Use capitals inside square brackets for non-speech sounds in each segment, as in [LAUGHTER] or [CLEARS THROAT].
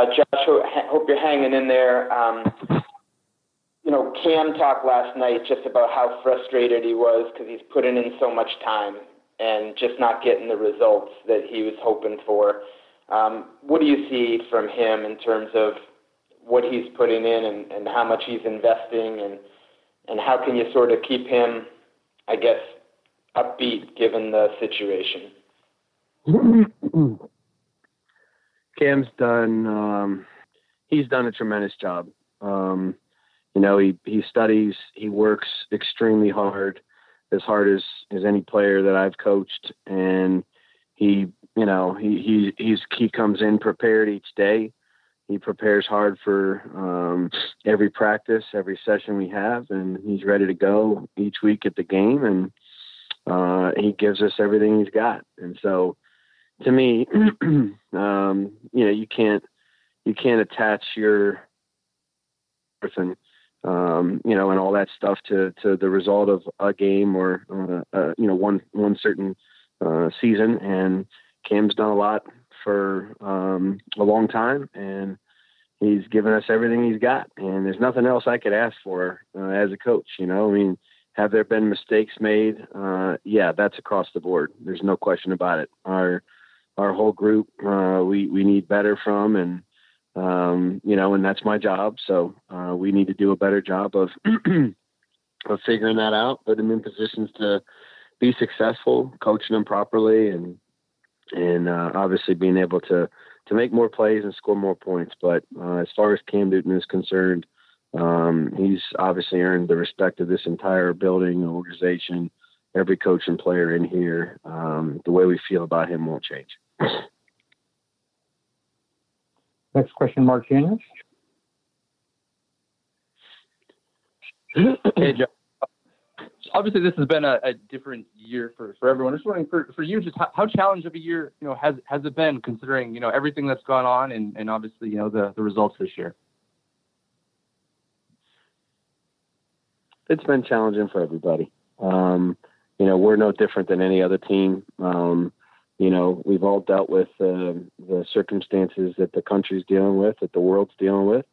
Uh, Josh, hope you're hanging in there. Um, you know, Cam talked last night just about how frustrated he was because he's putting in so much time and just not getting the results that he was hoping for. Um, what do you see from him in terms of what he's putting in and, and how much he's investing and and how can you sort of keep him, I guess, upbeat given the situation? [CLEARS THROAT] Cam's done. Um, he's done a tremendous job. Um, you know, he he studies, he works extremely hard, as hard as as any player that I've coached, and he, you know, he he he's he comes in prepared each day. He prepares hard for um, every practice, every session we have, and he's ready to go each week at the game, and uh, he gives us everything he's got. And so, to me, [CLEARS THROAT] um, you know, you can't you can't attach your person um, you know, and all that stuff to, to the result of a game or, uh, uh, you know, one, one certain uh, season. And Cam's done a lot for um, a long time and he's given us everything he's got. And there's nothing else I could ask for uh, as a coach, you know, I mean, have there been mistakes made? Uh, yeah, that's across the board. There's no question about it. Our, our whole group, uh, we, we need better from, and, um, you know, and that's my job. So uh, we need to do a better job of [CLEARS THROAT] of figuring that out, put them in positions to be successful, coaching them properly, and and uh, obviously being able to to make more plays and score more points. But uh, as far as Cam Newton is concerned, um, he's obviously earned the respect of this entire building organization, every coach and player in here. Um, the way we feel about him won't change. Next question, Mark Daniels. hey, Joe. Obviously, this has been a, a, different year for, for everyone. Just wondering for, for you, just how, how challenging of a year, you know, has has it been considering you know everything that's gone on and, and obviously you know the, the results this year. It's been challenging for everybody. Um, you know, we're no different than any other team. Um, you know, we've all dealt with uh, the circumstances that the country's dealing with, that the world's dealing with.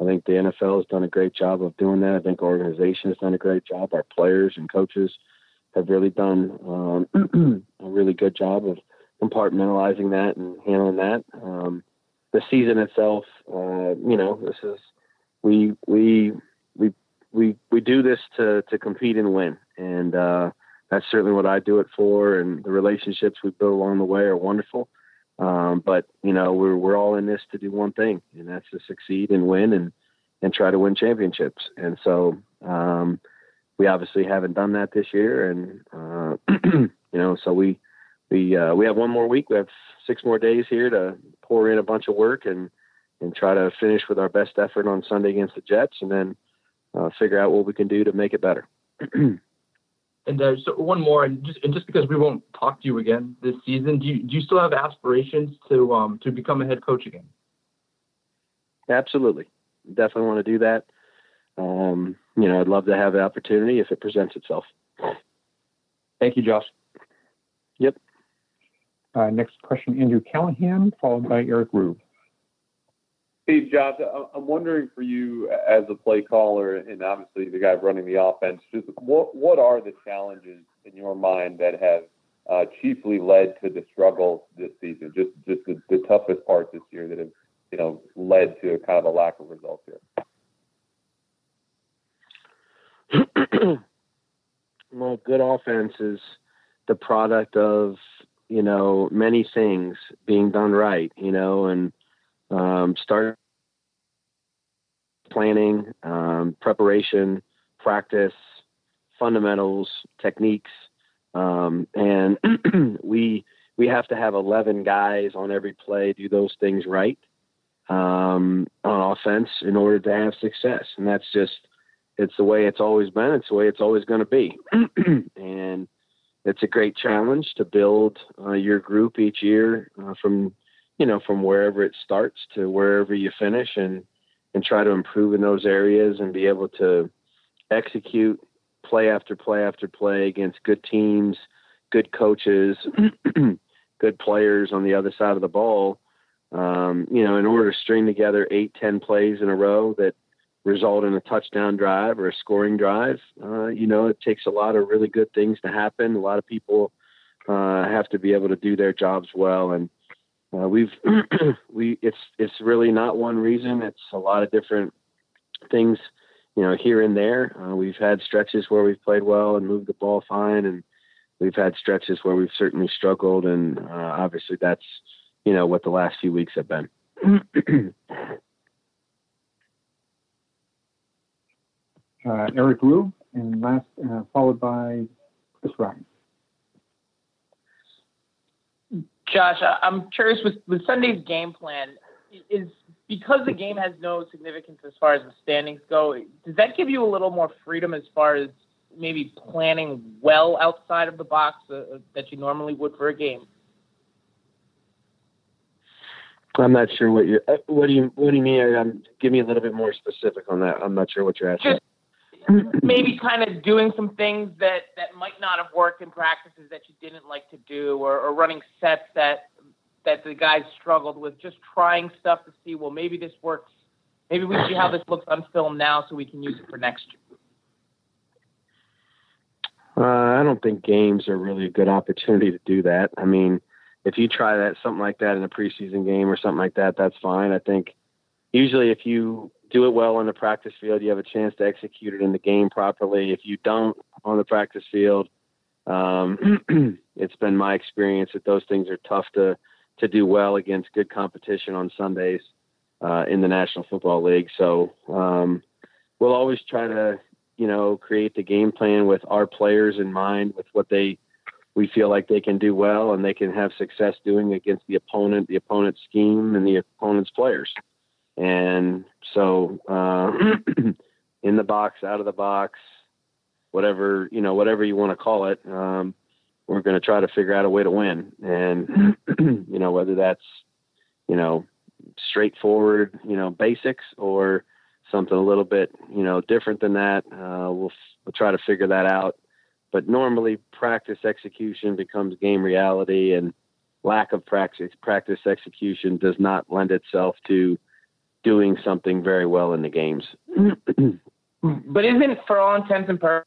I think the NFL has done a great job of doing that. I think our organization has done a great job. Our players and coaches have really done um, [CLEARS THROAT] a really good job of compartmentalizing that and handling that. Um, the season itself, uh, you know, this is we we we we we do this to to compete and win, and uh, that's certainly what I do it for. And the relationships we build along the way are wonderful. Um, but you know, we're we're all in this to do one thing, and that's to succeed and win and and try to win championships. And so um, we obviously haven't done that this year, and uh, [CLEARS THROAT] you know, so we we uh, we have one more week. We have six more days here to pour in a bunch of work and and try to finish with our best effort on Sunday against the Jets, and then uh, figure out what we can do to make it better. [CLEARS THROAT] And uh, so one more, and just and just because we won't talk to you again this season, do you do you still have aspirations to um to become a head coach again? Absolutely, definitely want to do that. Um, you know, I'd love to have the opportunity if it presents itself. Thank you, Josh. Yep. Uh, next question, Andrew Callahan, followed by Eric Rube. Hey, Josh, I'm wondering for you as a play caller and obviously the guy running the offense, just what what are the challenges in your mind that have uh, chiefly led to the struggles this season? Just just the, the toughest parts this year that have you know led to kind of a lack of results here. [CLEARS THROAT] well, good offense is the product of you know many things being done right, you know, and um, start planning, um, preparation, practice, fundamentals, techniques, um, and [CLEARS THROAT] we we have to have 11 guys on every play do those things right um, on offense in order to have success, and that's just it's the way it's always been. It's the way it's always going to be, [CLEARS THROAT] and it's a great challenge to build uh, your group each year uh, from you know, from wherever it starts to wherever you finish and, and try to improve in those areas and be able to execute play after play after play against good teams, good coaches, [CLEARS THROAT] good players on the other side of the ball. um, you know, in order to string together eight, ten plays in a row that result in a touchdown drive or a scoring drive, uh, you know, it takes a lot of really good things to happen. A lot of people uh, have to be able to do their jobs well, and uh, we've [CLEARS THROAT] we it's it's really not one reason. It's a lot of different things, you know, here and there. Uh, we've had stretches where we've played well and moved the ball fine, and we've had stretches where we've certainly struggled, and uh, obviously that's you know what the last few weeks have been. [CLEARS THROAT] uh, Eric Rue, and last uh, followed by Chris Ryan. Josh, I'm curious with, with Sunday's game plan is because the game has no significance as far as the standings go. Does that give you a little more freedom as far as maybe planning well outside of the box uh, that you normally would for a game? I'm not sure what you uh, what do you what do you mean? Um, give me a little bit more specific on that. I'm not sure what you're asking. Just maybe kind of doing some things that that might not have worked in practices that you didn't like to do, or, or running sets that that the guys struggled with. Just trying stuff to see, well, maybe this works. Maybe we see how this looks on film now, so we can use it for next year. Uh, I don't think games are really a good opportunity to do that. I mean, if you try that something like that in a preseason game or something like that, that's fine. I think usually if you do it well on the practice field, you have a chance to execute it in the game properly. If you don't on the practice field, um, [CLEARS THROAT] it's been my experience that those things are tough to to do well against good competition on Sundays uh, in the National Football League. So um, we'll always try to, you know, create the game plan with our players in mind, with what they we feel like they can do well and they can have success doing against the opponent, the opponent's scheme, and the opponent's players. And so, uh, [CLEARS THROAT] in the box, out of the box, whatever you know, whatever you want to call it, um, we're going to try to figure out a way to win. And [CLEARS THROAT] you know, whether that's you know straightforward, you know, basics or something a little bit you know different than that, uh, we'll we'll try to figure that out. But normally, practice execution becomes game reality, and lack of practice practice execution does not lend itself to doing something very well in the games. [CLEARS THROAT] but isn't, for all intents and purposes,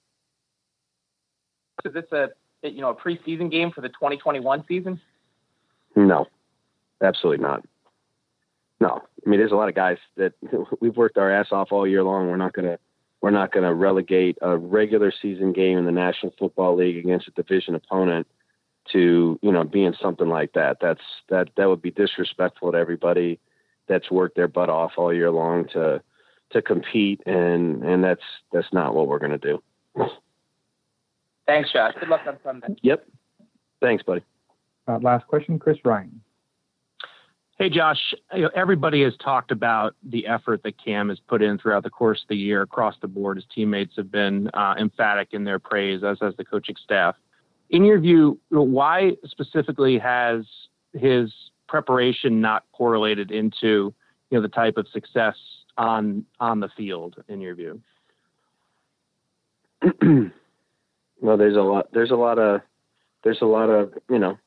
this a you know a preseason game for the 2021 season? No, absolutely not. No, I mean there's a lot of guys that [LAUGHS] we've worked our ass off all year long. We're not gonna we're not gonna relegate a regular season game in the National Football League against a division opponent to you know being something like that. That's that that would be disrespectful to everybody that's worked their butt off all year long to to compete, and and that's that's not what we're going to do. Thanks, Josh. Good luck on Sunday. Yep. Thanks, buddy. Uh, last question, Chris Ryan. Hey, Josh. You know, everybody has talked about the effort that Cam has put in throughout the course of the year across the board. His teammates have been uh, emphatic in their praise, as has the coaching staff. In your view, why specifically has his preparation not correlated into you know the type of success on on the field in your view? [CLEARS THROAT] well, there's a lot. There's a lot of there's a lot of you know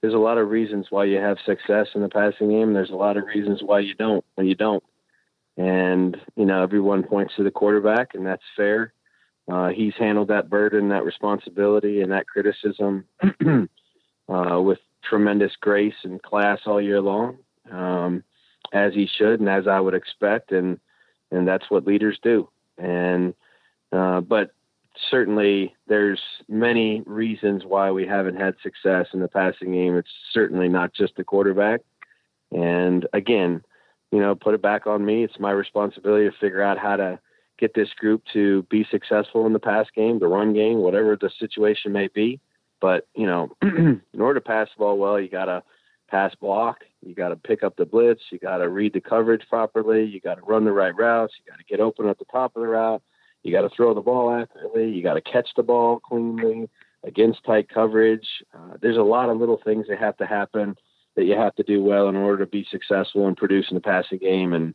there's a lot of reasons why you have success in the passing game. There's a lot of reasons why you don't when you don't. And you know everyone points to the quarterback, and that's fair. Uh, he's handled that burden, that responsibility, and that criticism [CLEARS THROAT] uh, with tremendous grace and class all year long, um, as he should and as I would expect, and and that's what leaders do. And uh, but certainly there's many reasons why we haven't had success in the passing game. It's certainly not just the quarterback. And again, you know, put it back on me. It's my responsibility to figure out how to get this group to be successful in the pass game, the run game, whatever the situation may be. But you know, [CLEARS THROAT] in order to pass the ball well, you got to pass block, you got to pick up the blitz, you got to read the coverage properly, you got to run the right routes, you got to get open at the top of the route, you got to throw the ball accurately, you got to catch the ball cleanly against tight coverage. Uh, there's a lot of little things that have to happen that you have to do well in order to be successful and produce in the passing game. And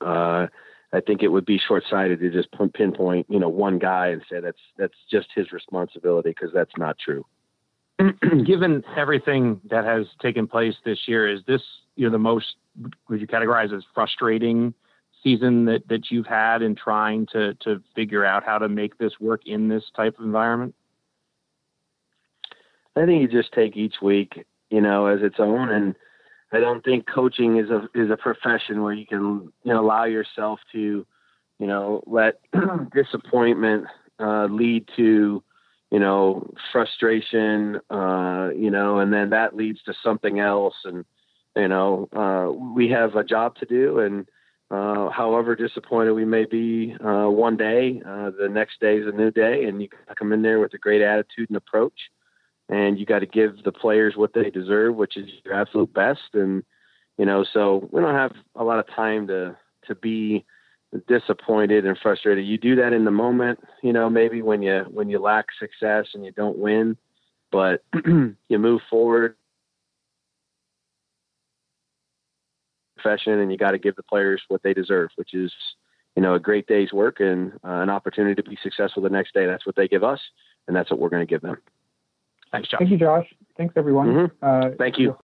uh, I think it would be short-sighted to just pinpoint, you know, one guy and say that's that's just his responsibility because that's not true. [CLEARS THROAT] Given everything that has taken place this year, is this you know the most would you categorize as frustrating season that that you've had in trying to to figure out how to make this work in this type of environment? I think you just take each week, you know, as its own, and I don't think coaching is a is a profession where you can you know allow yourself to, you know, let [CLEARS THROAT] disappointment uh, lead to, you know, frustration, uh, you know, and then that leads to something else, and you know, uh, we have a job to do, and uh, however disappointed we may be uh, one day, uh, the next day is a new day, and you come in there with a great attitude and approach and you got to give the players what they deserve, which is your absolute best. And you know, so we don't have a lot of time to to be disappointed and frustrated. You do that in the moment, you know, maybe when you when you lack success and you don't win, but [CLEARS THROAT] you move forward. Profession, and you got to give the players what they deserve, which is, you know, a great day's work and uh, an opportunity to be successful the next day. That's what they give us, and that's what we're going to give them. Thanks, Josh. Thank you, Josh. Thanks, everyone. Mhm. Uh, Thank you.